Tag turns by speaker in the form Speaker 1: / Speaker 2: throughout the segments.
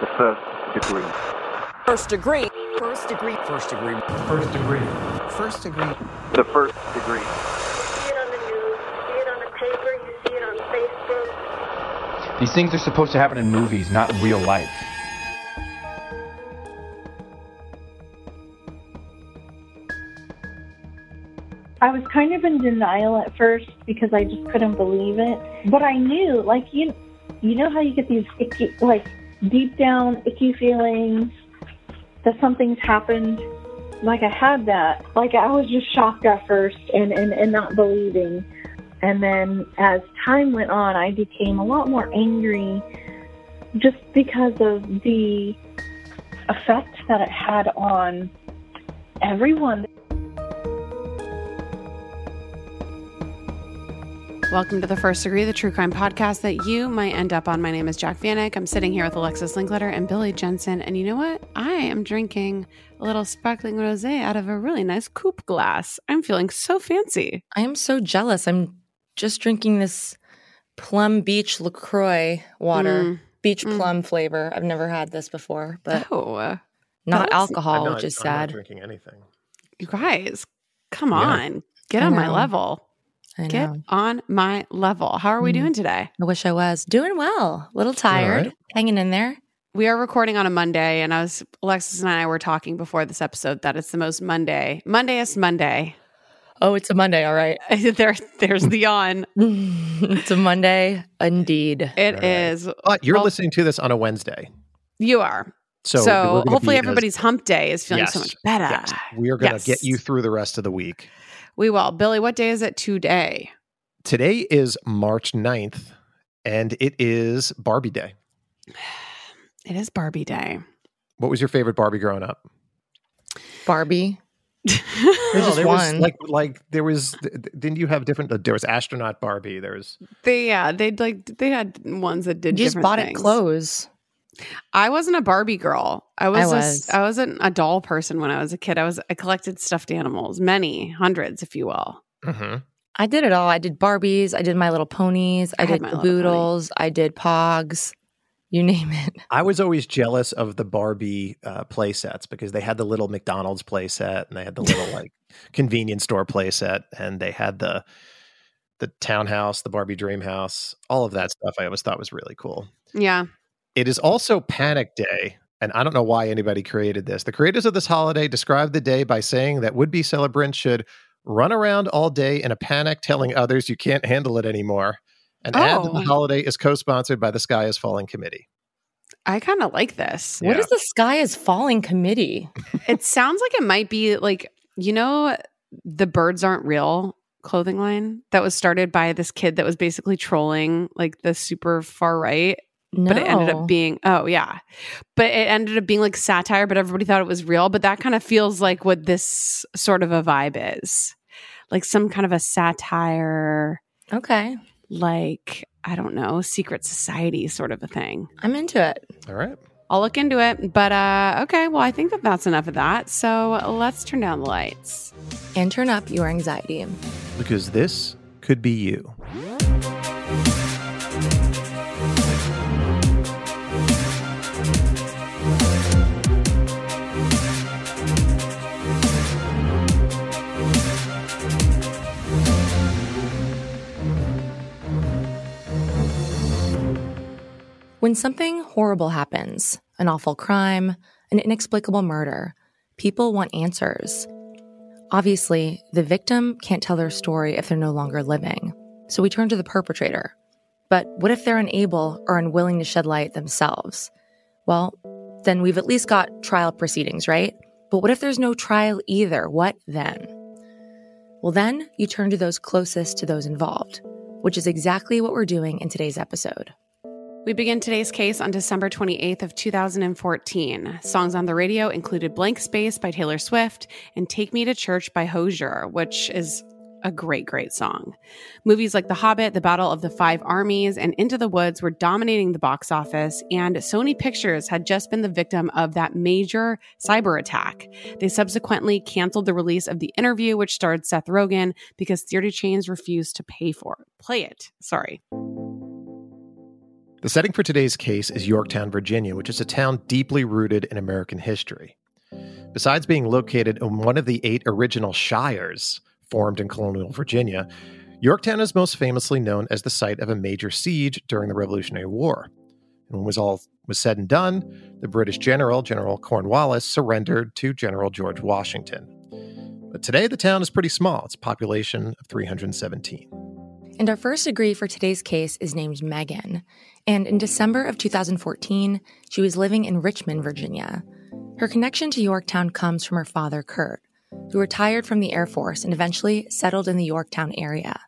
Speaker 1: The first degree.
Speaker 2: First degree. First degree.
Speaker 3: First degree.
Speaker 4: First degree.
Speaker 3: First degree.
Speaker 1: The first degree.
Speaker 5: You see it on the news, you see it on the paper, you see it on Facebook.
Speaker 4: These things are supposed to happen in movies, not in real life.
Speaker 6: I was kind of in denial at first because I just couldn't believe it. But I knew, like you, you know how you get these icky, like deep down icky feelings that something's happened. Like I had that. Like I was just shocked at first and and, and not believing. And then as time went on, I became a lot more angry, just because of the effect that it had on everyone.
Speaker 7: Welcome to the First Degree, the true crime podcast that you might end up on. My name is Jac Vanek. I'm sitting here with Alexis Linkletter and Billy Jensen. And you know what? I am drinking a little sparkling rosé out of a really nice coupe glass. I'm feeling so fancy.
Speaker 8: I am so jealous. I'm just drinking this Plum Beach LaCroix water,
Speaker 7: Mm.
Speaker 8: beach
Speaker 7: Mm.
Speaker 8: plum flavor. I've never had this before, but
Speaker 7: oh,
Speaker 8: not
Speaker 7: that's-
Speaker 8: alcohol,
Speaker 3: I'm not,
Speaker 8: which is
Speaker 3: I'm not
Speaker 8: sad.
Speaker 3: drinking anything.
Speaker 7: you guys, come
Speaker 3: Yeah.
Speaker 7: on. Get
Speaker 8: I
Speaker 7: on my level.
Speaker 8: I
Speaker 7: Get on my level. How are we
Speaker 8: Mm.
Speaker 7: doing today?
Speaker 8: I wish I was doing well. A little tired,
Speaker 3: right.
Speaker 8: hanging in there.
Speaker 7: We are recording on a Monday, and I was Alexis and I were talking before this episode that it's the most Monday, Mondayest Monday.
Speaker 8: Oh, it's a Monday, all right.
Speaker 7: there, there's the yawn.
Speaker 8: it's a Monday, indeed.
Speaker 7: It
Speaker 3: Right.
Speaker 7: is.
Speaker 3: But you're
Speaker 7: Well-
Speaker 3: listening to this on a Wednesday.
Speaker 7: You are.
Speaker 3: So,
Speaker 7: So, hopefully
Speaker 3: be as-
Speaker 7: everybody's hump day is feeling so much better.
Speaker 3: Yes. We are going to
Speaker 7: Yes.
Speaker 3: get you through the rest of the week.
Speaker 7: We will. Billy, what day is it today?
Speaker 3: Today is March 9th, and it is Barbie Day.
Speaker 7: It is Barbie Day.
Speaker 3: What was your favorite Barbie growing up?
Speaker 8: Barbie. There's
Speaker 3: No,
Speaker 8: just
Speaker 3: there was
Speaker 8: one.
Speaker 3: like like there was th- th- didn't you have different there was astronaut Barbie there was
Speaker 7: they yeah, they like they had ones that did
Speaker 8: you just
Speaker 7: different
Speaker 8: bought it clothes.
Speaker 7: I wasn't a Barbie girl. I was,
Speaker 8: I
Speaker 7: a
Speaker 8: was.
Speaker 7: s- I wasn't a doll person when I was a kid. I was I collected stuffed animals, many, hundreds if you will.
Speaker 3: Mhm.
Speaker 8: I did it all. I did Barbies. I did My Little Ponies. I,
Speaker 7: I
Speaker 8: did
Speaker 7: My
Speaker 8: the Boodles. I did Pogs. You name it.
Speaker 3: I was always jealous of the Barbie uh, play sets because they had the little McDonald's play set and they had the little like convenience store play set and they had the the townhouse, the Barbie dream house, all of that stuff I always thought was really cool.
Speaker 7: Yeah.
Speaker 3: It is also Panic Day, and I don't know why anybody created this. The creators of this holiday described the day by saying that would be celebrants should run around all day in a panic, telling others you can't handle it anymore. And add that
Speaker 7: Oh.
Speaker 3: the holiday is co sponsored by the Sky is Falling Committee.
Speaker 7: I kind of like this.
Speaker 8: What
Speaker 3: Yeah.
Speaker 8: is the Sky is Falling committee?
Speaker 7: it sounds like it might be like you know the birds aren't real clothing line that was started by this kid that was basically trolling like the super far right
Speaker 8: No.
Speaker 7: but it ended up being oh yeah but it ended up being like satire but everybody thought it was real but that kind of feels like what this sort of a vibe is like some kind of a satire
Speaker 8: okay.
Speaker 7: like i don't know secret society sort of a thing
Speaker 8: I'm into it.
Speaker 3: All right.
Speaker 7: I'll look into it. But uh, okay, well, I think that that's enough of that. So let's turn down the lights.
Speaker 8: And turn up your anxiety.
Speaker 3: Because this could be you.
Speaker 8: When something horrible happens, an awful crime, an inexplicable murder, people want answers. Obviously, the victim can't tell their story if they're no longer living, so we turn to the perpetrator. But what if they're unable or unwilling to shed light themselves? Well, then we've at least got trial proceedings, right? But what if there's no trial either? What then? Well, then you turn to those closest to those involved, which is exactly what we're doing in today's episode.
Speaker 7: We begin today's case on December 28th of 2014. Songs on the radio included Blank Space by Taylor Swift and Take Me to Church by Hozier, which is a great, great song. Movies like The Hobbit, The Battle of the Five Armies, and Into the Woods were dominating the box office, and Sony Pictures had just been the victim of that major cyber attack. They subsequently canceled the release of The Interview, which starred Seth Rogen, because theater chains refused to pay for it. Play it. Sorry.
Speaker 3: The setting for today's case is Yorktown, Virginia, which is a town deeply rooted in American history. Besides being located in one of the eight original shires formed in colonial Virginia, Yorktown is most famously known as the site of a major siege during the Revolutionary War. And when was all was said and done, the British general, General Cornwallis, surrendered to General George Washington. But today the town is pretty small. It's a population of 317.
Speaker 8: And our first degree for today's case is named Megan. And in December of 2014, she was living in Richmond, Virginia. Her connection to Yorktown comes from her father, Kurt, who retired from the Air Force and eventually settled in the Yorktown area.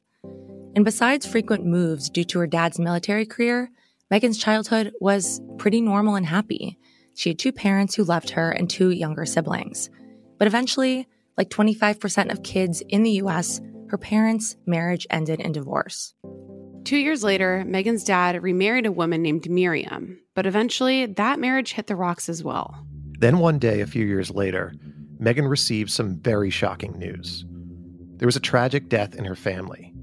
Speaker 8: And besides frequent moves due to her dad's military career, Megan's childhood was pretty normal and happy. She had two parents who loved her and two younger siblings. But eventually, like 25% of kids in the US, her parents' marriage ended in divorce.
Speaker 7: Two years later, Megan's dad remarried a woman named Meriam, but eventually that marriage hit the rocks as well.
Speaker 3: Then one day, a few years later, Megan received some very shocking news. There was a tragic death in her family.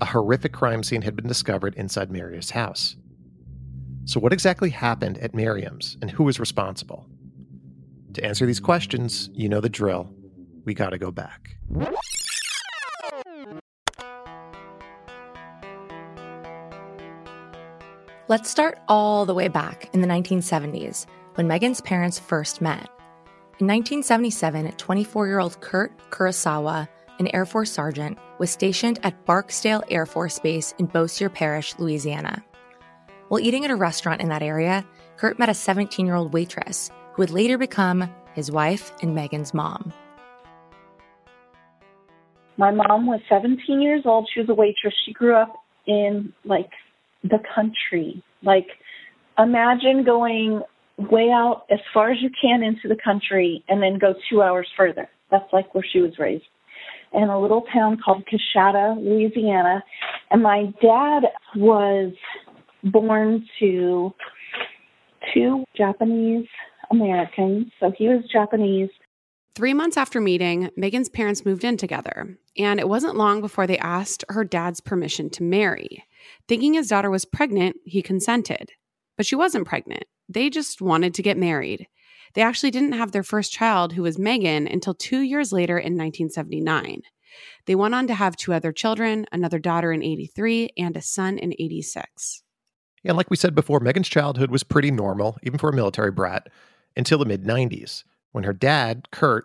Speaker 3: A horrific crime scene had been discovered inside Meriam's house. So, what exactly happened at Meriam's and who was responsible? To answer these questions, you know the drill. We gotta go back.
Speaker 8: Let's start all the way back in the 1970s when Megan's parents first met. In 1977, 24 year old Kurt Kurosawa, an Air Force sergeant, was stationed at Barksdale Air Force Base in Bossier Parish, Louisiana. While eating at a restaurant in that area, Kurt met a 17 year old waitress who would later become his wife and Megan's mom.
Speaker 6: My mom was 17 years old. She was a waitress. She grew up in like the country. Like, imagine going way out as far as you can into the country and then go two hours further. That's like where she was raised. In a little town called Coushatta, Louisiana. And my dad was born to two Japanese Americans. So he was Japanese.
Speaker 7: Three months after meeting, Megan's parents moved in together, and it wasn't long before they asked her dad's permission to marry. Thinking his daughter was pregnant, he consented. But she wasn't pregnant. They just wanted to get married. They actually didn't have their first child, who was Megan, until two years later in 1979. They went on to have two other children, another daughter in 83 and a son in 86.
Speaker 3: And like we said before, Megan's childhood was pretty normal, even for a military brat, until the mid 90s, when her dad, Kurt,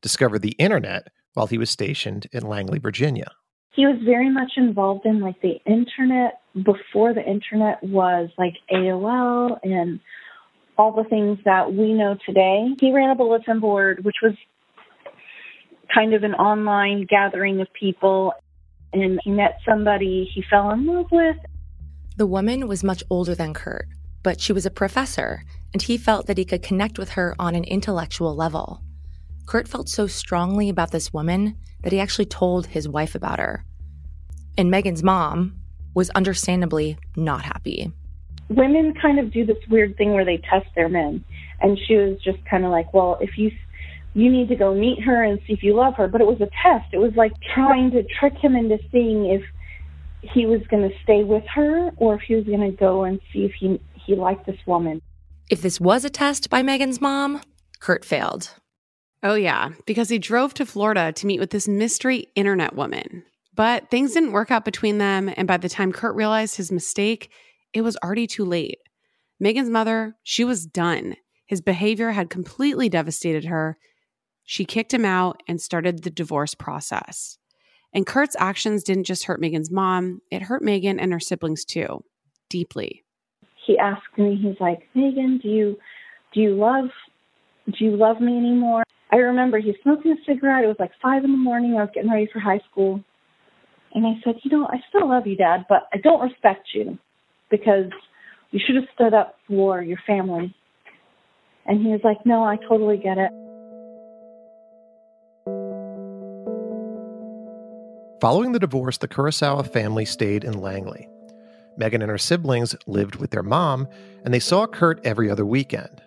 Speaker 3: discovered the internet while he was stationed in Langley, Virginia.
Speaker 6: He was very much involved in like the internet before the internet was like AOL and all the things that we know today. He ran a bulletin board, which was kind of an online gathering of people, and he met somebody he fell in love with.
Speaker 8: The woman was much older than Kurt, but she was a professor, and he felt that he could connect with her on an intellectual level. Kurt felt so strongly about this woman that he actually told his wife about her. And Megan's mom was understandably not happy.
Speaker 6: Women kind of do this weird thing where they test their men, and she was just kind of like, "Well, if you you need to go meet her and see if you love her," but it was a test. It was like trying to trick him into seeing if he was going to stay with her or if he was going to go and see if he he liked this woman.
Speaker 8: If this was a test by Megan's mom, Kurt failed.
Speaker 7: Oh, yeah, because he drove to Florida to meet with this mystery internet woman. But things didn't work out between them, and by the time Kurt realized his mistake, it was already too late. Megan's mother, she was done. His behavior had completely devastated her. She kicked him out and started the divorce process. And Kurt's actions didn't just hurt Megan's mom, it hurt Megan and her siblings too, deeply.
Speaker 6: He asked me, he's like, Megan, do you do you love do you love me anymore? I remember he smoking a cigarette. It was like five in the morning. I was getting ready for high school. And I said, you know, I still love you, Dad, but I don't respect you because you should have stood up for your family. And he was like, no, I totally get it.
Speaker 3: Following the divorce, the Kurosawa family stayed in Langley. Megan and her siblings lived with their mom, and they saw Kurt every other weekend.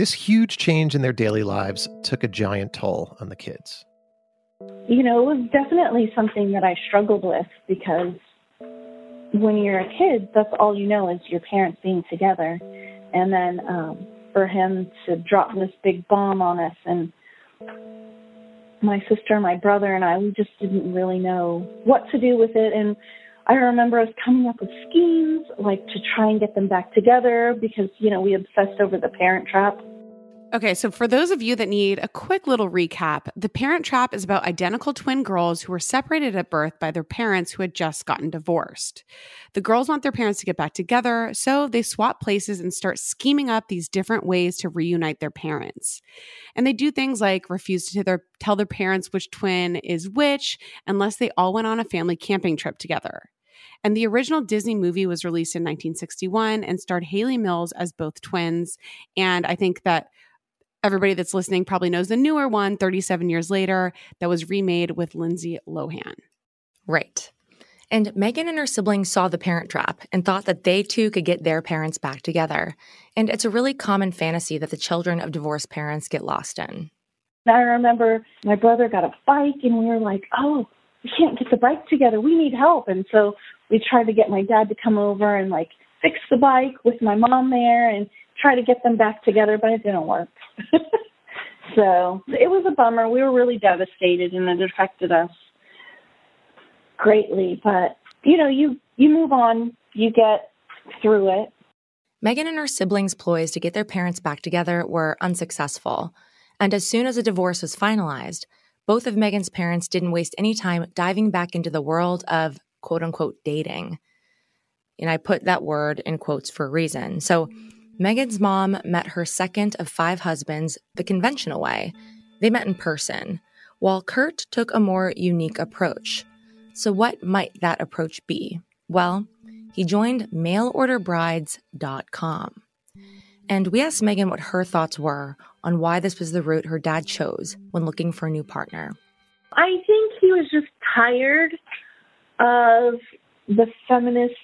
Speaker 3: This huge change in their daily lives took a giant toll on the kids.
Speaker 6: You know, it was definitely something that I struggled with because when you're a kid, that's all you know is your parents being together. And then um, for him to drop this big bomb on us, and my sister, my brother, and I, we just didn't really know what to do with it. And I remember us coming up with schemes, like to try and get them back together because, you know, we obsessed over the parent trap.
Speaker 7: Okay, so for those of you that need a quick little recap, The Parent Trap is about identical twin girls who were separated at birth by their parents who had just gotten divorced. The girls want their parents to get back together, so they swap places and start scheming up these different ways to reunite their parents. And they do things like refuse to their, tell their parents which twin is which unless they all went on a family camping trip together. And the original Disney movie was released in 1961 and starred Hayley Mills as both twins. And I think that everybody that's listening probably knows the newer one 37 years later that was remade with Lindsay Lohan.
Speaker 8: Right. And Megan and her siblings saw the parent trap and thought that they too could get their parents back together. And it's a really common fantasy that the children of divorced parents get lost in.
Speaker 6: I remember my brother got a bike and we were like, oh, we can't get the bike together. We need help. And so we tried to get my dad to come over and like fix the bike with my mom there and try to get them back together, but it didn't work. so it was a bummer. We were really devastated and it affected us greatly. But you know, you you move on, you get through it.
Speaker 8: Megan and her siblings' ploys to get their parents back together were unsuccessful. And as soon as a divorce was finalized, both of Megan's parents didn't waste any time diving back into the world of quote unquote dating. And I put that word in quotes for a reason. So Megan's mom met her second of five husbands the conventional way. They met in person, while Kurt took a more unique approach. So, what might that approach be? Well, he joined mailorderbrides.com. And we asked Megan what her thoughts were on why this was the route her dad chose when looking for a new partner.
Speaker 6: I think he was just tired of the feminist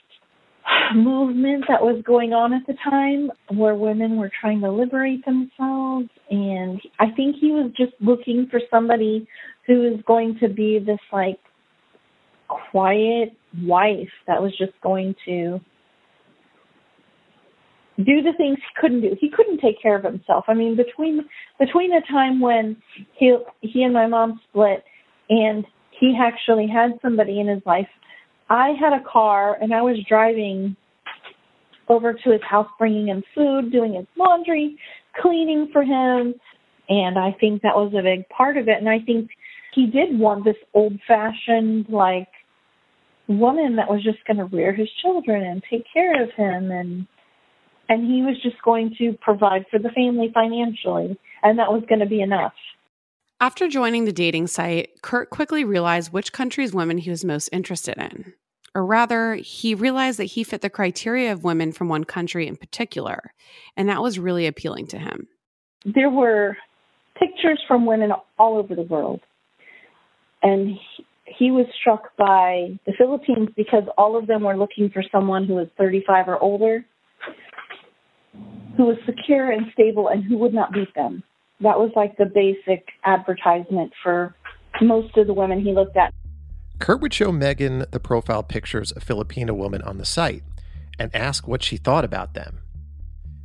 Speaker 6: movement that was going on at the time where women were trying to liberate themselves and I think he was just looking for somebody who was going to be this like quiet wife that was just going to do the things he couldn't do. He couldn't take care of himself. I mean, between between the time when he he and my mom split and he actually had somebody in his life I had a car and I was driving over to his house, bringing him food, doing his laundry, cleaning for him. And I think that was a big part of it. And I think he did want this old fashioned, like, woman that was just going to rear his children and take care of him. And, and he was just going to provide for the family financially. And that was going to be enough.
Speaker 7: After joining the dating site, Kurt quickly realized which country's women he was most interested in. Or rather, he realized that he fit the criteria of women from one country in particular, and that was really appealing to him.
Speaker 6: There were pictures from women all over the world, and he, he was struck by the Philippines because all of them were looking for someone who was 35 or older, who was secure and stable, and who would not beat them that was like the basic advertisement for most of the women he looked at.
Speaker 3: Kurt would show Megan the profile pictures of Filipino women on the site and ask what she thought about them.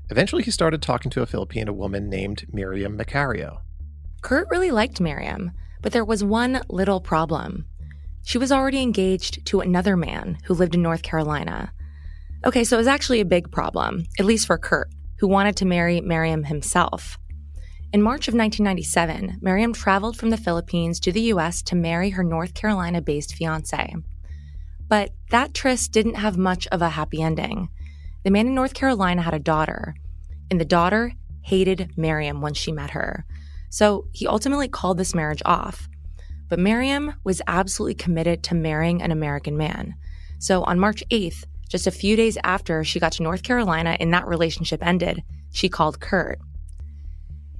Speaker 3: Eventually, he started talking to a Filipino woman named Meriam Macario.
Speaker 8: Kurt really liked Meriam, but there was one little problem. She was already engaged to another man who lived in North Carolina. Okay, so it was actually a big problem, at least for Kurt, who wanted to marry Meriam himself. In March of 1997, Meriam traveled from the Philippines to the US to marry her North Carolina based fiance. But that tryst didn't have much of a happy ending. The man in North Carolina had a daughter, and the daughter hated Meriam once she met her. So he ultimately called this marriage off. But Meriam was absolutely committed to marrying an American man. So on March 8th, just a few days after she got to North Carolina and that relationship ended, she called Kurt.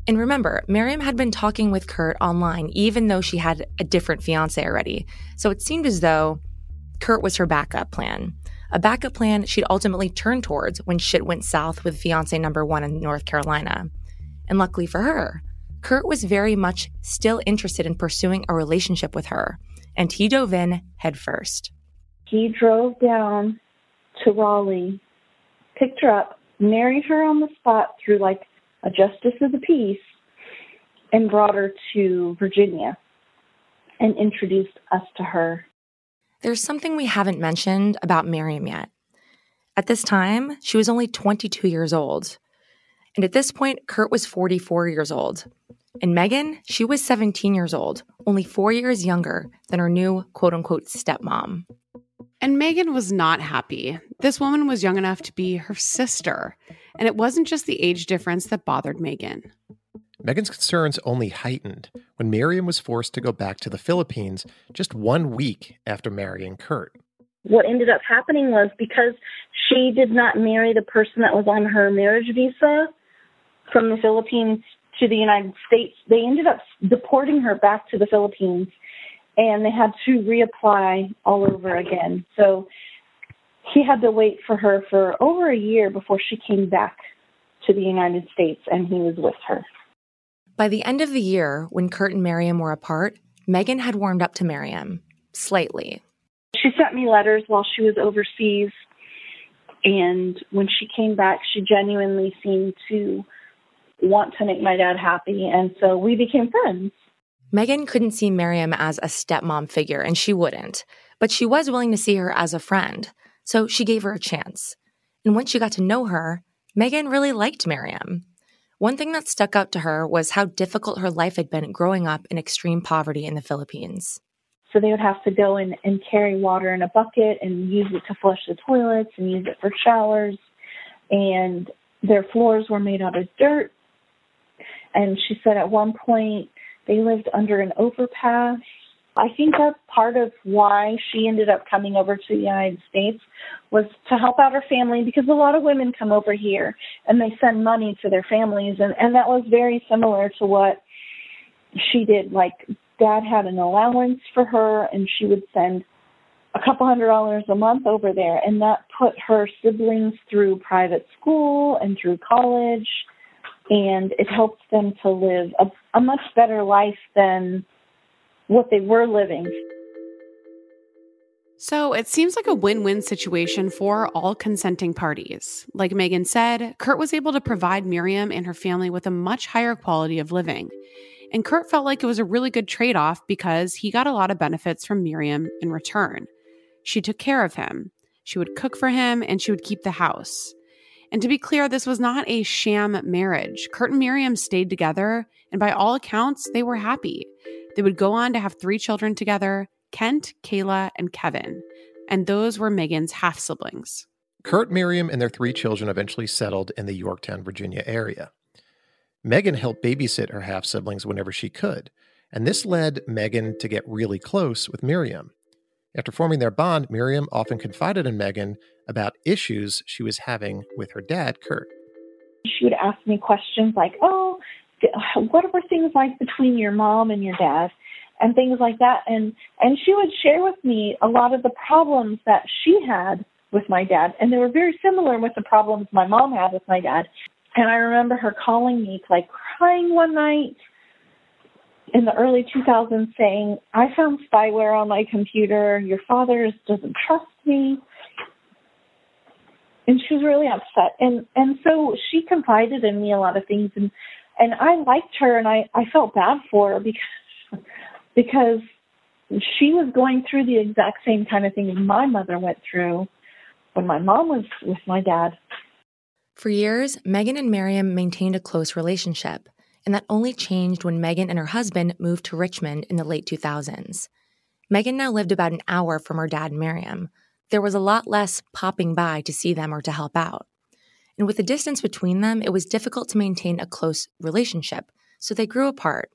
Speaker 8: And remember, Meriam had been talking with Kurt online, even though she had a different fiance already. So it seemed as though Kurt was her backup plan. A backup plan she'd ultimately turn towards when shit went south with fiance number one in North Carolina. And luckily for her, Kurt was very much still interested in pursuing a relationship with her, and he dove in headfirst.
Speaker 6: He drove down to Raleigh, picked her up, married her on the spot through like a justice of the peace, and brought her to Virginia and introduced us to her.
Speaker 8: There's something we haven't mentioned about Meriam yet. At this time, she was only 22 years old. And at this point, Kurt was 44 years old. And Megan, she was 17 years old, only four years younger than her new quote unquote stepmom.
Speaker 7: And Megan was not happy. This woman was young enough to be her sister. And it wasn't just the age difference that bothered Megan.
Speaker 3: Megan's concerns only heightened when Meriam was forced to go back to the Philippines just one week after marrying Kurt.
Speaker 6: What ended up happening was because she did not marry the person that was on her marriage visa from the Philippines to the United States, they ended up deporting her back to the Philippines and they had to reapply all over again. So he had to wait for her for over a year before she came back to the United States and he was with her.
Speaker 8: By the end of the year, when Kurt and Meriam were apart, Megan had warmed up to Meriam, slightly.
Speaker 6: She sent me letters while she was overseas, and when she came back, she genuinely seemed to want to make my dad happy, and so we became friends.
Speaker 8: Megan couldn't see Meriam as a stepmom figure, and she wouldn't, but she was willing to see her as a friend, so she gave her a chance. And once she got to know her, Megan really liked Meriam. One thing that stuck out to her was how difficult her life had been growing up in extreme poverty in the Philippines.
Speaker 6: So they would have to go in and carry water in a bucket and use it to flush the toilets and use it for showers. And their floors were made out of dirt. And she said at one point they lived under an overpass I think that's part of why she ended up coming over to the United States was to help out her family because a lot of women come over here and they send money to their families and, and that was very similar to what she did. Like dad had an allowance for her and she would send a couple hundred dollars a month over there and that put her siblings through private school and through college and it helped them to live a, a much better life than what they were living.
Speaker 7: So it seems like a win win situation for all consenting parties. Like Megan said, Kurt was able to provide Meriam and her family with a much higher quality of living. And Kurt felt like it was a really good trade off because he got a lot of benefits from Meriam in return. She took care of him, she would cook for him, and she would keep the house. And to be clear, this was not a sham marriage. Kurt and Meriam stayed together, and by all accounts, they were happy. They would go on to have three children together Kent, Kayla, and Kevin. And those were Megan's half siblings.
Speaker 3: Kurt, Meriam, and their three children eventually settled in the Yorktown, Virginia area. Megan helped babysit her half siblings whenever she could, and this led Megan to get really close with Meriam. After forming their bond, Meriam often confided in Megan about issues she was having with her dad, Kurt.
Speaker 6: She would ask me questions like, Oh, what were things like between your mom and your dad and things like that and and she would share with me a lot of the problems that she had with my dad and they were very similar with the problems my mom had with my dad and i remember her calling me like crying one night in the early 2000s saying i found spyware on my computer. Your father doesn't trust me. And she was really upset. And and so she confided in me a lot of things. And and I liked her and I, I felt bad for her because because she was going through the exact same kind of thing my mother went through when my mom was with my dad.
Speaker 8: For years, Megan and Meriam maintained a close relationship, and that only changed when Megan and her husband moved to Richmond in the late 2000s. Megan now lived about an hour from her dad Meriam. There was a lot less popping by to see them or to help out. And with the distance between them, it was difficult to maintain a close relationship, so they grew apart.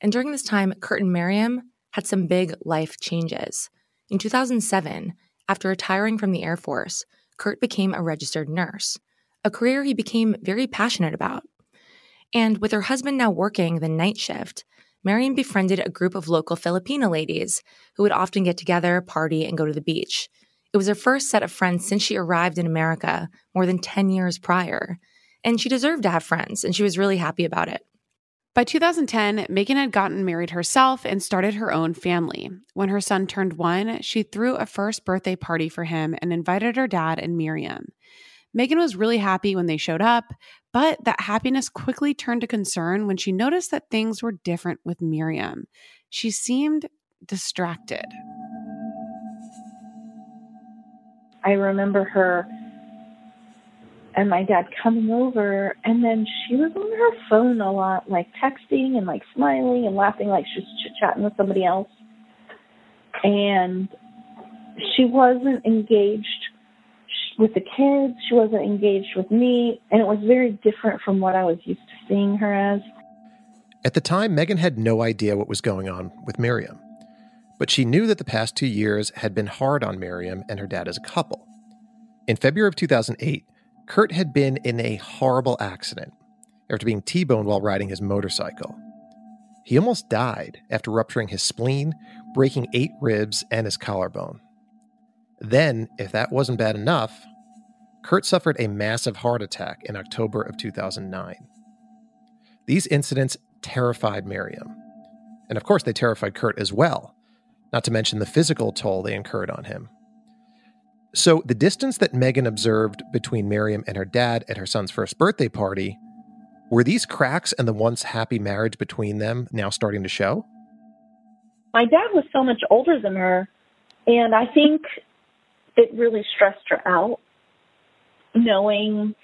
Speaker 8: And during this time, Kurt and Meriam had some big life changes. In 2007, after retiring from the Air Force, Kurt became a registered nurse, a career he became very passionate about. And with her husband now working the night shift, Meriam befriended a group of local Filipino ladies who would often get together, party, and go to the beach. It was her first set of friends since she arrived in America more than 10 years prior. And she deserved to have friends, and she was really happy about it.
Speaker 7: By 2010, Megan had gotten married herself and started her own family. When her son turned one, she threw a first birthday party for him and invited her dad and Meriam. Megan was really happy when they showed up, but that happiness quickly turned to concern when she noticed that things were different with Meriam. She seemed distracted.
Speaker 6: I remember her and my dad coming over, and then she was on her phone a lot, like texting and like smiling and laughing like she's chit chatting with somebody else. And she wasn't engaged with the kids, she wasn't engaged with me, and it was very different from what I was used to seeing her as.
Speaker 3: At the time, Megan had no idea what was going on with Meriam, but she knew that the past two years had been hard on Meriam and her dad as a couple. In February of 2008, Kurt had been in a horrible accident after being T boned while riding his motorcycle. He almost died after rupturing his spleen, breaking eight ribs, and his collarbone. Then, if that wasn't bad enough, Kurt suffered a massive heart attack in October of 2009. These incidents terrified Meriam. And of course, they terrified Kurt as well, not to mention the physical toll they incurred on him. So, the distance that Megan observed between Meriam and her dad at her son's first birthday party were these cracks and the once happy marriage between them now starting to show?
Speaker 6: My dad was so much older than her, and I think it really stressed her out knowing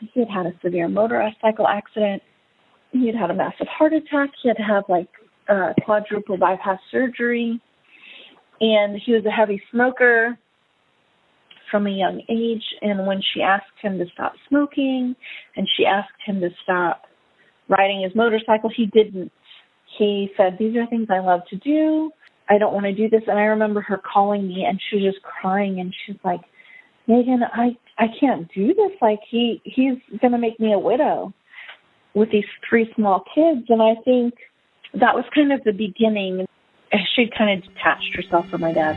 Speaker 6: he had had a severe motorcycle accident. He had had a massive heart attack. He had to have like uh, quadruple bypass surgery. And he was a heavy smoker from a young age. And when she asked him to stop smoking and she asked him to stop riding his motorcycle, he didn't. He said, These are things I love to do. I don't want to do this. And I remember her calling me and she was just crying and she's like, Megan, I I can't do this. Like he he's gonna make me a widow with these three small kids. And I think that was kind of the beginning. She kind of detached herself from my dad.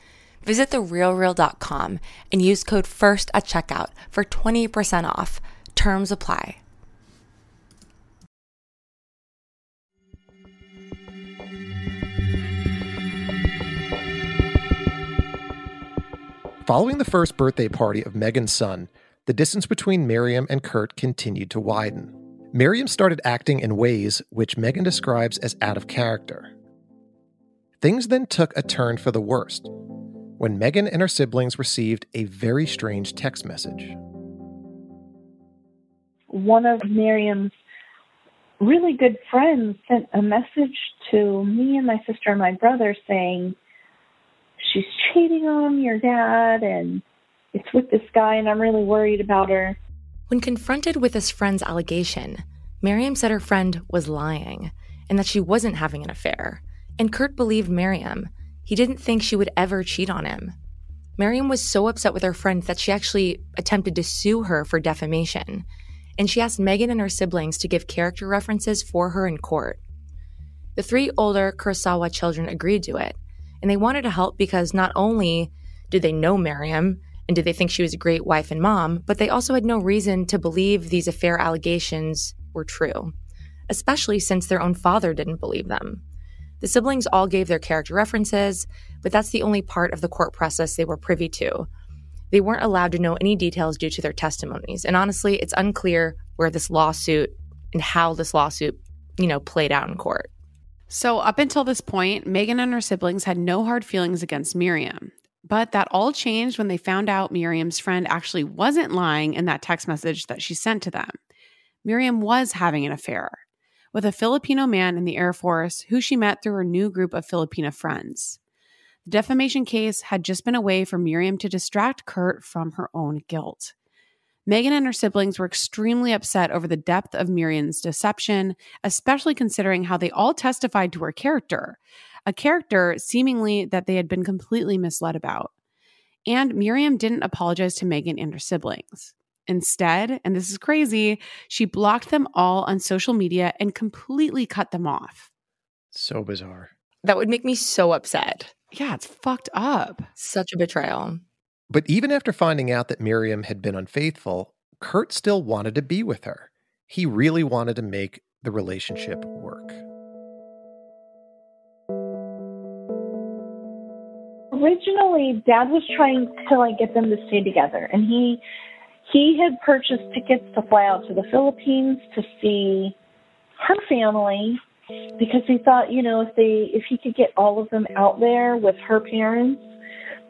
Speaker 8: Visit therealreal.com and use code FIRST at checkout for 20% off. Terms apply.
Speaker 3: Following the first birthday party of Megan's son, the distance between Meriam and Kurt continued to widen. Meriam started acting in ways which Megan describes as out of character. Things then took a turn for the worst when Megan and her siblings received a very strange text message.
Speaker 6: One of Meriam's really good friends sent a message to me and my sister and my brother saying, She's cheating on your dad and it's with this guy and I'm really worried about her.
Speaker 8: When confronted with this friend's allegation, Meriam said her friend was lying and that she wasn't having an affair. And Kurt believed Meriam. He didn't think she would ever cheat on him. Meriam was so upset with her friend that she actually attempted to sue her for defamation. And she asked Megan and her siblings to give character references for her in court. The three older Kurosawa children agreed to it, and they wanted to help because not only did they know Meriam and did they think she was a great wife and mom, but they also had no reason to believe these affair allegations were true, especially since their own father didn't believe them. The siblings all gave their character references, but that's the only part of the court process they were privy to. They weren't allowed to know any details due to their testimonies. And honestly, it's unclear where this lawsuit and how this lawsuit, you know, played out in court.
Speaker 7: So, up until this point, Megan and her siblings had no hard feelings against Meriam. But that all changed when they found out Meriam's friend actually wasn't lying in that text message that she sent to them. Meriam was having an affair with a Filipino man in the Air Force who she met through her new group of Filipina friends. The defamation case had just been a way for Meriam to distract Kurt from her own guilt. Megan and her siblings were extremely upset over the depth of Meriam's deception, especially considering how they all testified to her character, a character seemingly that they had been completely misled about. And Meriam didn't apologize to Megan and her siblings. Instead, and this is crazy, she blocked them all on social media and completely cut them off.
Speaker 3: So bizarre.
Speaker 8: That would make me so upset.
Speaker 7: Yeah, it's fucked up.
Speaker 8: Such a betrayal.
Speaker 3: But even after finding out that Meriam had been unfaithful, Kurt still wanted to be with her. He really wanted to make the relationship work.
Speaker 6: Originally, Dad was trying to like get them to stay together, and he he had purchased tickets to fly out to the Philippines to see her family because he thought, you know, if they if he could get all of them out there with her parents,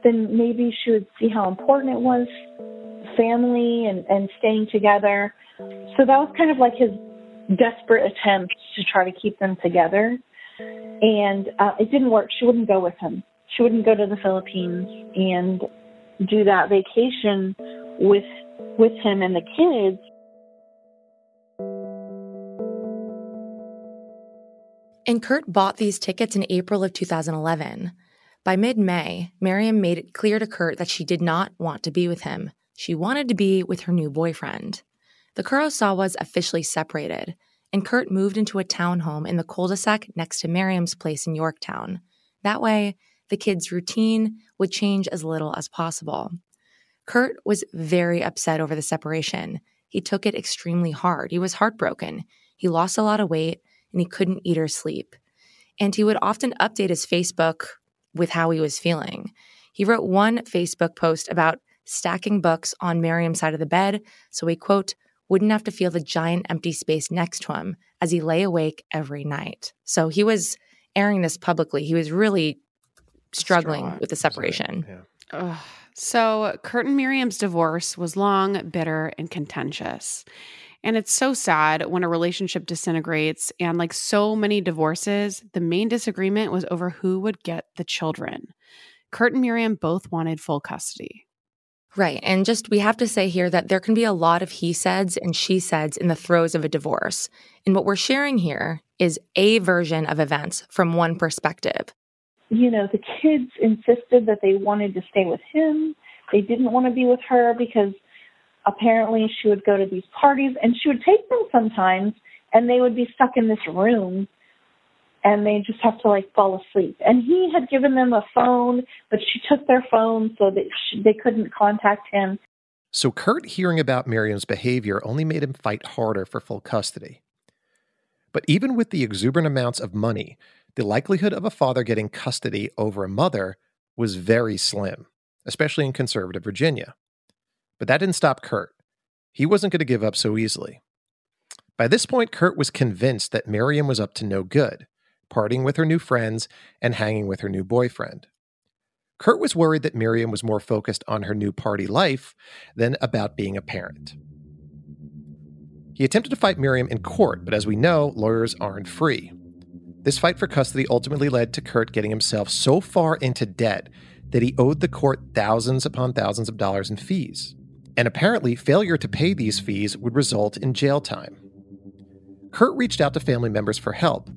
Speaker 6: then maybe she would see how important it was family and and staying together. So that was kind of like his desperate attempt to try to keep them together. And uh, it didn't work. She wouldn't go with him. She wouldn't go to the Philippines and do that vacation with with him and the kids.
Speaker 8: And Kurt bought these tickets in April of 2011. By mid May, Meriam made it clear to Kurt that she did not want to be with him. She wanted to be with her new boyfriend. The Kurosawas officially separated, and Kurt moved into a townhome in the cul de sac next to Meriam's place in Yorktown. That way, the kids' routine would change as little as possible. Kurt was very upset over the separation. He took it extremely hard. He was heartbroken. He lost a lot of weight and he couldn't eat or sleep. And he would often update his Facebook with how he was feeling. He wrote one Facebook post about stacking books on Meriam's side of the bed so he, quote, wouldn't have to feel the giant empty space next to him as he lay awake every night. So he was airing this publicly. He was really struggling
Speaker 3: Distraught.
Speaker 8: with the separation.
Speaker 3: Yeah.
Speaker 7: So, Kurt and Meriam's divorce was long, bitter, and contentious. And it's so sad when a relationship disintegrates. And like so many divorces, the main disagreement was over who would get the children. Kurt and Meriam both wanted full custody.
Speaker 8: Right. And just we have to say here that there can be a lot of he saids and she saids in the throes of a divorce. And what we're sharing here is a version of events from one perspective.
Speaker 6: You know, the kids insisted that they wanted to stay with him. They didn't want to be with her because apparently she would go to these parties and she would take them sometimes and they would be stuck in this room and they just have to like fall asleep. And he had given them a phone, but she took their phone so that she, they couldn't contact him.
Speaker 3: So Kurt hearing about Meriam's behavior only made him fight harder for full custody. But even with the exuberant amounts of money, the likelihood of a father getting custody over a mother was very slim, especially in conservative Virginia. But that didn't stop Kurt. He wasn't going to give up so easily. By this point, Kurt was convinced that Meriam was up to no good, partying with her new friends and hanging with her new boyfriend. Kurt was worried that Meriam was more focused on her new party life than about being a parent. He attempted to fight Meriam in court, but as we know, lawyers aren't free. This fight for custody ultimately led to Kurt getting himself so far into debt that he owed the court thousands upon thousands of dollars in fees and apparently failure to pay these fees would result in jail time. Kurt reached out to family members for help,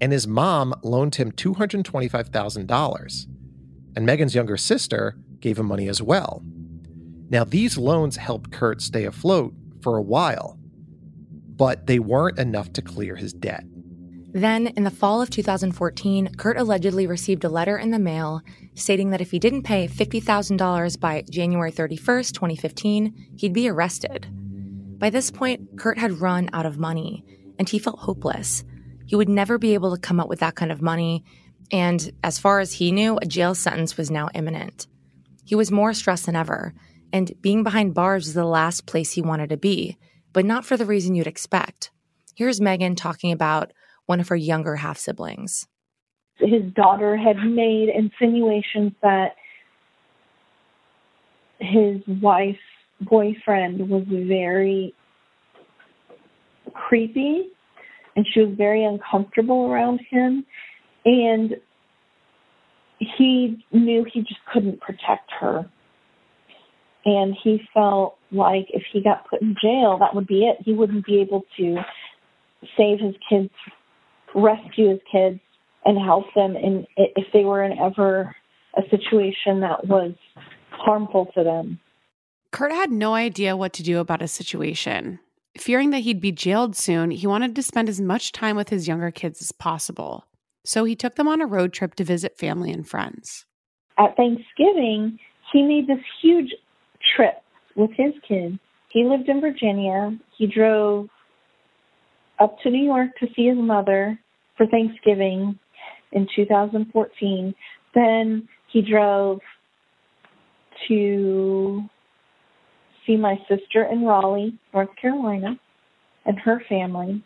Speaker 3: and his mom loaned him $225,000, and Megan's younger sister gave him money as well. Now, these loans helped Kurt stay afloat for a while, but they weren't enough to clear his debt.
Speaker 8: Then, in the fall of 2014, Kurt allegedly received a letter in the mail stating that if he didn't pay $50,000 by January 31st, 2015, he'd be arrested. By this point, Kurt had run out of money, and he felt hopeless. He would never be able to come up with that kind of money, and as far as he knew, a jail sentence was now imminent. He was more stressed than ever, and being behind bars was the last place he wanted to be, but not for the reason you'd expect. Here's Megan talking about one of her younger half siblings.
Speaker 6: His daughter had made insinuations that his wife's boyfriend was very creepy and she was very uncomfortable around him. And he knew he just couldn't protect her. And he felt like if he got put in jail that would be it. He wouldn't be able to save his kids rescue his kids and help them in if they were in ever a situation that was harmful to them.
Speaker 7: Kurt had no idea what to do about his situation. Fearing that he'd be jailed soon, he wanted to spend as much time with his younger kids as possible. So he took them on a road trip to visit family and friends.
Speaker 6: At Thanksgiving, he made this huge trip with his kids. He lived in Virginia. He drove up to New York to see his mother for Thanksgiving in 2014. Then he drove to see my sister in Raleigh, North Carolina, and her family.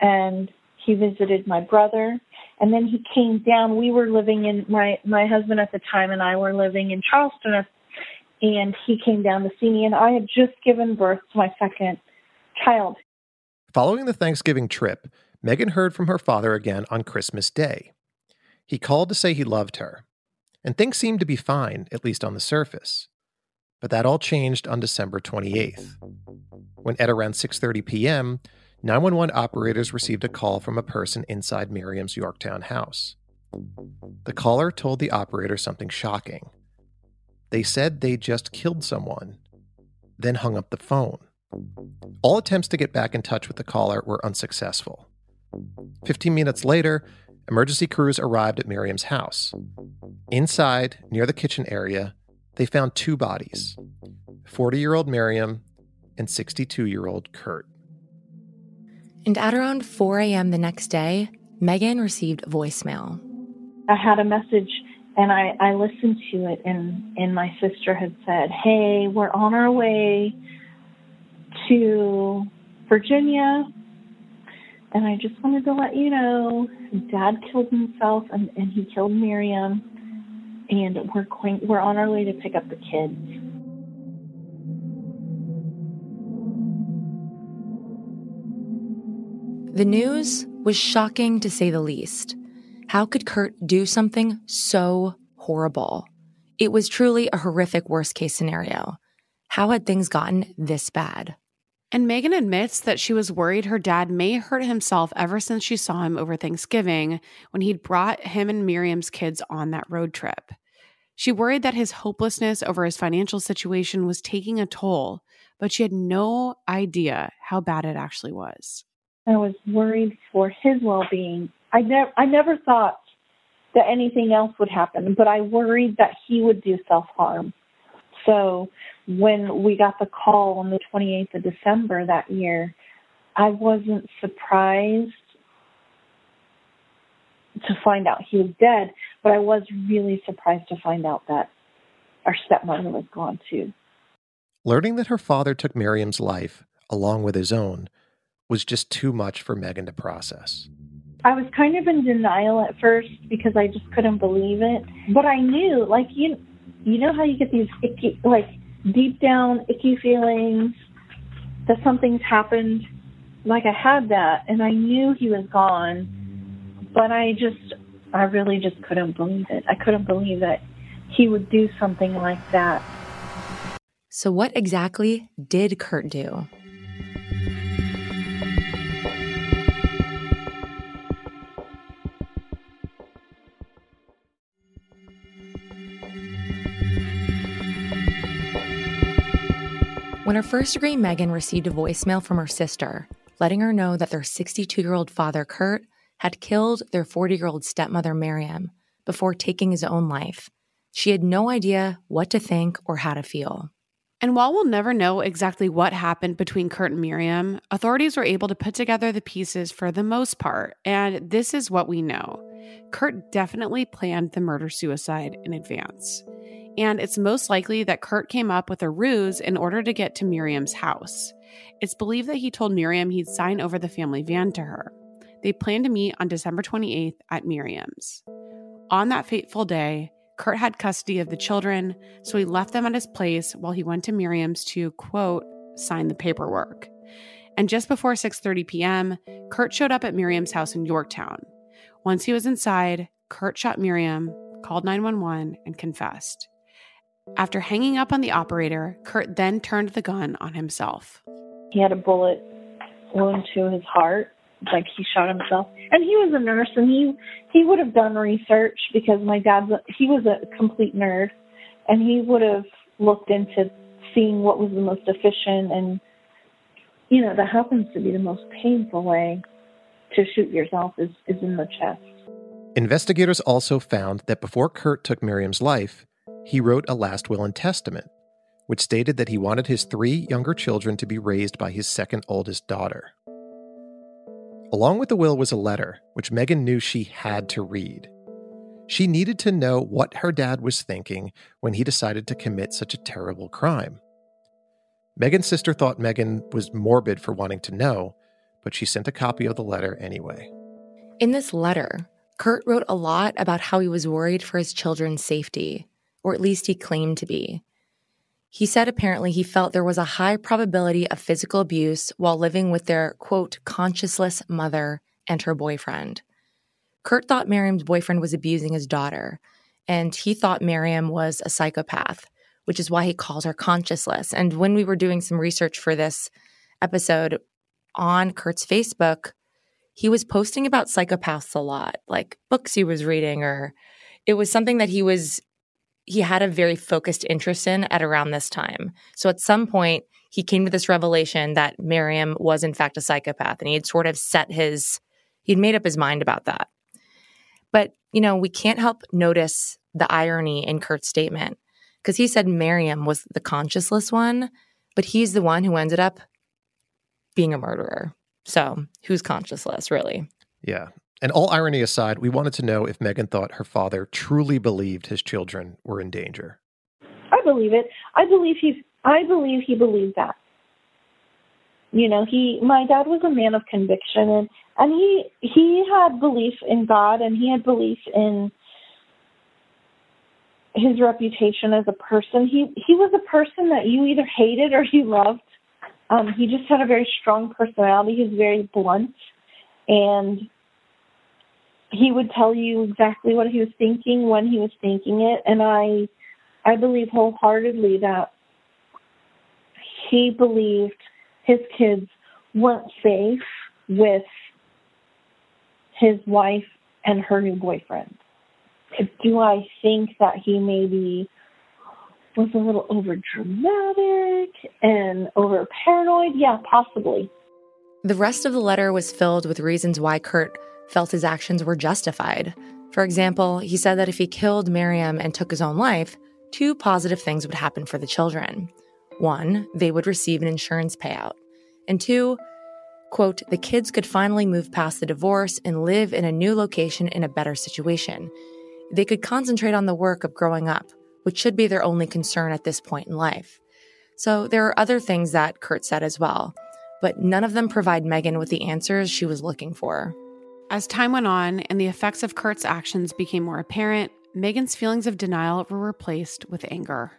Speaker 6: And he visited my brother. And then he came down. We were living in my my husband at the time and I were living in Charleston and he came down to see me and I had just given birth to my second child.
Speaker 3: Following the Thanksgiving trip, Megan heard from her father again on Christmas Day. He called to say he loved her, and things seemed to be fine, at least on the surface. But that all changed on December 28th, when at around 6:30 p.m., 911 operators received a call from a person inside Meriam's Yorktown house. The caller told the operator something shocking. They said they just killed someone, then hung up the phone. All attempts to get back in touch with the caller were unsuccessful. Fifteen minutes later, emergency crews arrived at Meriam's house. Inside, near the kitchen area, they found two bodies 40 year old Meriam and 62 year old Kurt.
Speaker 8: And at around 4 a.m. the next day, Megan received a voicemail.
Speaker 6: I had a message and I, I listened to it and, and my sister had said, Hey, we're on our way to Virginia. And I just wanted to let you know, Dad killed himself and, and he killed Meriam, and we're going, we're on our way to pick up the kids.
Speaker 8: The news was shocking to say the least. How could Kurt do something so horrible. It was truly a horrific worst case scenario. How had things gotten this bad?
Speaker 7: And Megan admits that she was worried her dad may hurt himself ever since she saw him over Thanksgiving when he'd brought him and Meriam's kids on that road trip. She worried that his hopelessness over his financial situation was taking a toll, but she had no idea how bad it actually was.
Speaker 6: I was worried for his well-being. I never, I never thought that anything else would happen, but I worried that he would do self-harm. So when we got the call on the 28th of December that year, I wasn't surprised to find out he was dead, but I was really surprised to find out that our stepmother was gone too.
Speaker 3: Learning that her father took Meriam's life, along with his own, was just too much for Megan to process.
Speaker 6: I was kind of in denial at first because I just couldn't believe it. But I knew, like you, you know how you get these icky, like deep down icky feelings that something's happened. Like I had that, and I knew he was gone, but I just, I really just couldn't believe it. I couldn't believe that he would do something like that.
Speaker 8: So, what exactly did Kurt do? When her first degree Megan received a voicemail from her sister, letting her know that their 62 year old father, Kurt, had killed their 40 year old stepmother, Meriam, before taking his own life, she had no idea what to think or how to feel.
Speaker 7: And while we'll never know exactly what happened between Kurt and Meriam, authorities were able to put together the pieces for the most part, and this is what we know. Kurt definitely planned the murder suicide in advance. And it's most likely that Kurt came up with a ruse in order to get to Meriam's house. It's believed that he told Meriam he'd sign over the family van to her. They planned to meet on December 28th at Meriam's. On that fateful day, Kurt had custody of the children, so he left them at his place while he went to Meriam's to, quote, sign the paperwork. And just before 6:30 p.m., Kurt showed up at Meriam's house in Yorktown. Once he was inside, Kurt shot Meriam, called 911, and confessed. After hanging up on the operator, Kurt then turned the gun on himself.
Speaker 6: He had a bullet wound to his heart, like he shot himself. And he was a nurse, and he he would have done research because my dad's a, he was a complete nerd, and he would have looked into seeing what was the most efficient and you know that happens to be the most painful way to shoot yourself is is in the chest.
Speaker 3: Investigators also found that before Kurt took Meriam's life, he wrote a last will and testament, which stated that he wanted his three younger children to be raised by his second oldest daughter. Along with the will was a letter, which Megan knew she had to read. She needed to know what her dad was thinking when he decided to commit such a terrible crime. Megan's sister thought Megan was morbid for wanting to know, but she sent a copy of the letter anyway.
Speaker 8: In this letter, Kurt wrote a lot about how he was worried for his children's safety, or at least he claimed to be. He said apparently he felt there was a high probability of physical abuse while living with their, quote, conscienceless mother and her boyfriend. Kurt thought Meriam's boyfriend was abusing his daughter, and he thought Meriam was a psychopath, which is why he calls her conscienceless. And when we were doing some research for this episode on Kurt's Facebook, he was posting about psychopaths a lot, like books he was reading, or it was something that he was he had a very focused interest in at around this time. So at some point, he came to this revelation that Meriam was in fact a psychopath, and he had sort of set his, he'd made up his mind about that. But, you know, we can't help notice the irony in Kurt's statement because he said Meriam was the conscienceless one, but he's the one who ended up being a murderer. So who's conscienceless, really?
Speaker 3: Yeah. And all irony aside, we wanted to know if Megan thought her father truly believed his children were in danger.
Speaker 6: I believe it. I believe he's. I believe he believed that. You know, he. My dad was a man of conviction, and and he he had belief in God, and he had belief in his reputation as a person. He he was a person that you either hated or you loved. Um, he just had a very strong personality. He was very blunt, and he would tell you exactly what he was thinking when he was thinking it and I I believe wholeheartedly that he believed his kids weren't safe with his wife and her new boyfriend. Do I think that he maybe was a little over dramatic and over paranoid? Yeah, possibly.
Speaker 8: The rest of the letter was filled with reasons why Kurt felt his actions were justified. For example, he said that if he killed Meriam and took his own life, two positive things would happen for the children. One, they would receive an insurance payout. And two, quote, the kids could finally move past the divorce and live in a new location in a better situation. They could concentrate on the work of growing up, which should be their only concern at this point in life. So there are other things that Kurt said as well, but none of them provide Megan with the answers she was looking for.
Speaker 7: As time went on and the effects of Kurt's actions became more apparent, Megan's feelings of denial were replaced with anger.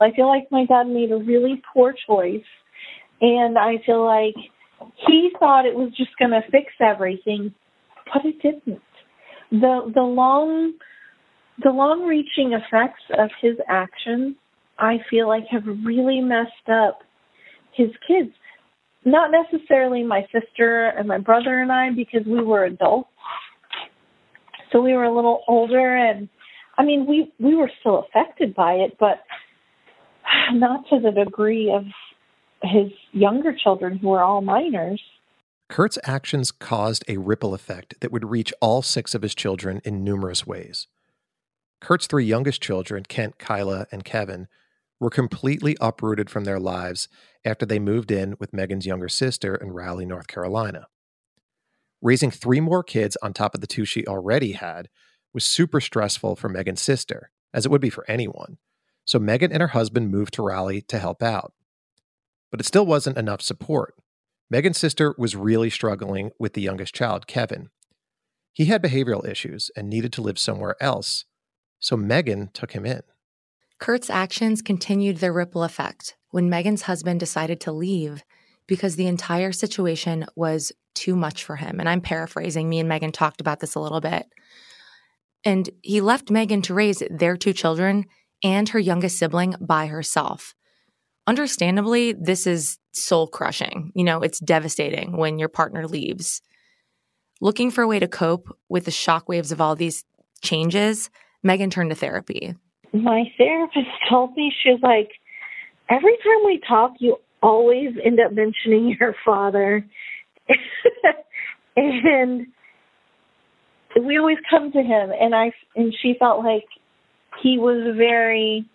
Speaker 6: I feel like my dad made a really poor choice, and I feel like he thought it was just going to fix everything, but it didn't. The the long the long reaching effects of his actions, I feel like have really messed up his kids. Not necessarily my sister and my brother and I because we were adults. So we were a little older and I mean we we were still affected by it, but not to the degree of his younger children who were all minors.
Speaker 3: Kurt's actions caused a ripple effect that would reach all six of his children in numerous ways. Kurt's three youngest children, Kent, Kyla, and Kevin, were completely uprooted from their lives after they moved in with Megan's younger sister in Raleigh, North Carolina. Raising three more kids on top of the two she already had was super stressful for Megan's sister, as it would be for anyone. So Megan and her husband moved to Raleigh to help out. But it still wasn't enough support. Megan's sister was really struggling with the youngest child, Kevin. He had behavioral issues and needed to live somewhere else, so Megan took him in.
Speaker 8: Kurt's actions continued their ripple effect when Megan's husband decided to leave because the entire situation was too much for him. And I'm paraphrasing, me and Megan talked about this a little bit. And he left Megan to raise their two children and her youngest sibling by herself. Understandably, this is soul crushing. You know, it's devastating when your partner leaves. Looking for a way to cope with the shockwaves of all these changes, Megan turned to therapy.
Speaker 6: My therapist told me, she's like, every time we talk, you always end up mentioning your father. and we always come to him and I and she felt like he was a very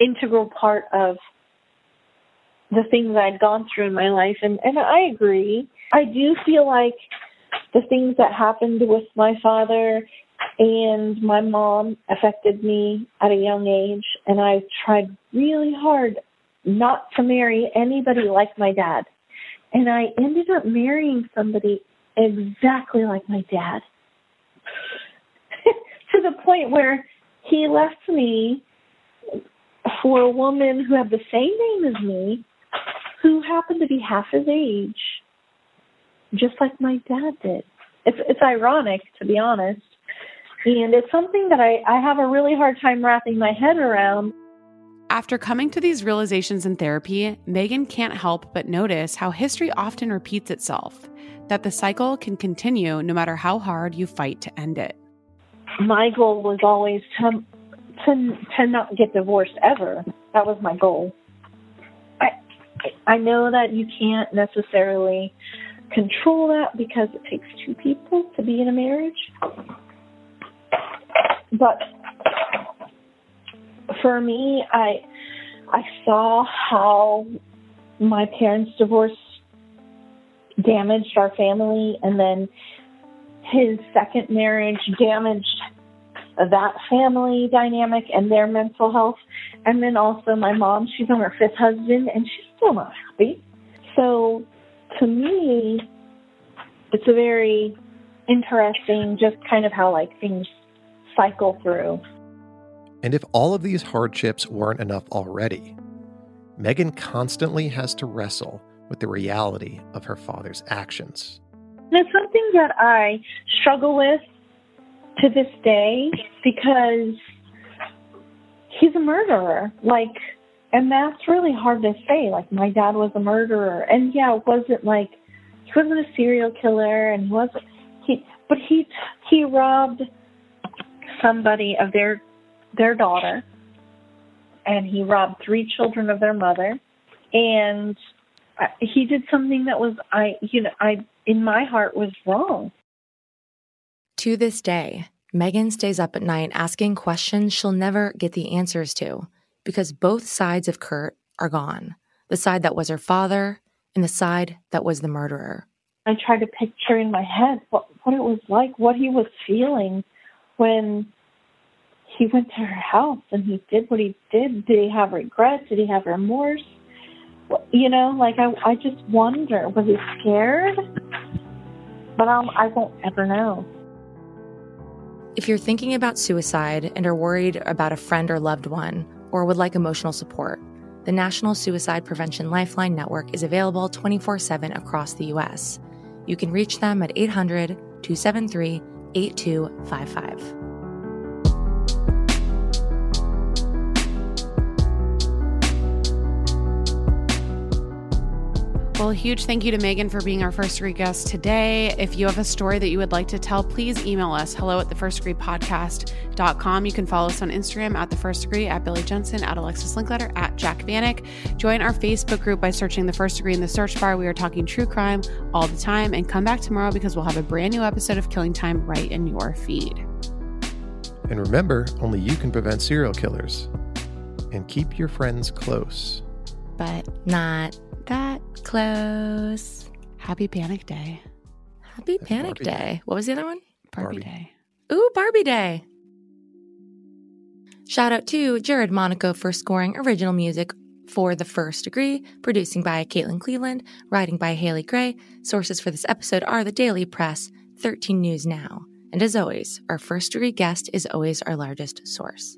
Speaker 6: integral part of the things I'd gone through in my life and and I agree. I do feel like the things that happened with my father and my mom affected me at a young age and I tried really hard not to marry anybody like my dad. And I ended up marrying somebody exactly like my dad. to the point where he left me for a woman who had the same name as me, who happened to be half his age, just like my dad did. It's it's ironic to be honest. And it's something that I, I have a really hard time wrapping my head around.
Speaker 7: After coming to these realizations in therapy, Megan can't help but notice how history often repeats itself, that the cycle can continue no matter how hard you fight to end it.
Speaker 6: My goal was always to to to not get divorced ever. That was my goal. I I know that you can't necessarily control that because it takes two people to be in a marriage. But for me, I I saw how my parents' divorce damaged our family, and then his second marriage damaged that family dynamic and their mental health. And then also my mom, she's on her fifth husband, and she's still not happy. So to me, it's a very interesting, just kind of how like things cycle through.
Speaker 3: And if all of these hardships weren't enough already, Megan constantly has to wrestle with the reality of her father's actions.
Speaker 6: And it's something that I struggle with to this day because he's a murderer. Like, and that's really hard to say. Like, my dad was a murderer, and yeah, it wasn't like he wasn't a serial killer, and he wasn't he, but he he robbed somebody of their their daughter, and he robbed three children of their mother, and he did something that was I you know I in my heart was wrong.
Speaker 8: To this day, Megan stays up at night asking questions she'll never get the answers to because both sides of Kurt are gone the side that was her father and the side that was the murderer.
Speaker 6: I tried to picture in my head what, what it was like, what he was feeling when he went to her house and he did what he did. Did he have regret? Did he have remorse? You know, like I, I just wonder, was he scared? But I won't ever know.
Speaker 8: If you're thinking about suicide and are worried about a friend or loved one, or would like emotional support, the National Suicide Prevention Lifeline Network is available 24 7 across the U.S. You can reach them at 800 273 8255.
Speaker 7: Well, a huge thank you to Megan for being our first degree guest today. If you have a story that you would like to tell, please email us hello at the first degree podcast.com. You can follow us on Instagram at the first degree, at Billy Jensen, at Alexis Linkletter, at Jac Vanek. Join our Facebook group by searching the first degree in the search bar. We are talking true crime all the time. And come back tomorrow because we'll have a brand new episode of Killing Time right in your feed.
Speaker 3: And remember, only you can prevent serial killers. And keep your friends close.
Speaker 8: But not that close.
Speaker 7: Happy Panic Day.
Speaker 8: Happy Panic
Speaker 3: Barbie
Speaker 8: Day.
Speaker 3: Day.
Speaker 8: What was the other one?
Speaker 7: Barbie,
Speaker 3: Barbie.
Speaker 7: Day.
Speaker 8: Ooh, Barbie Day. Shout out to Jared Monaco for scoring original music for The First Degree, producing by Caitlin Cleveland, writing by Haley Gray. Sources for this episode are the Daily Press, 13 News Now. And as always, our first degree guest is always our largest source.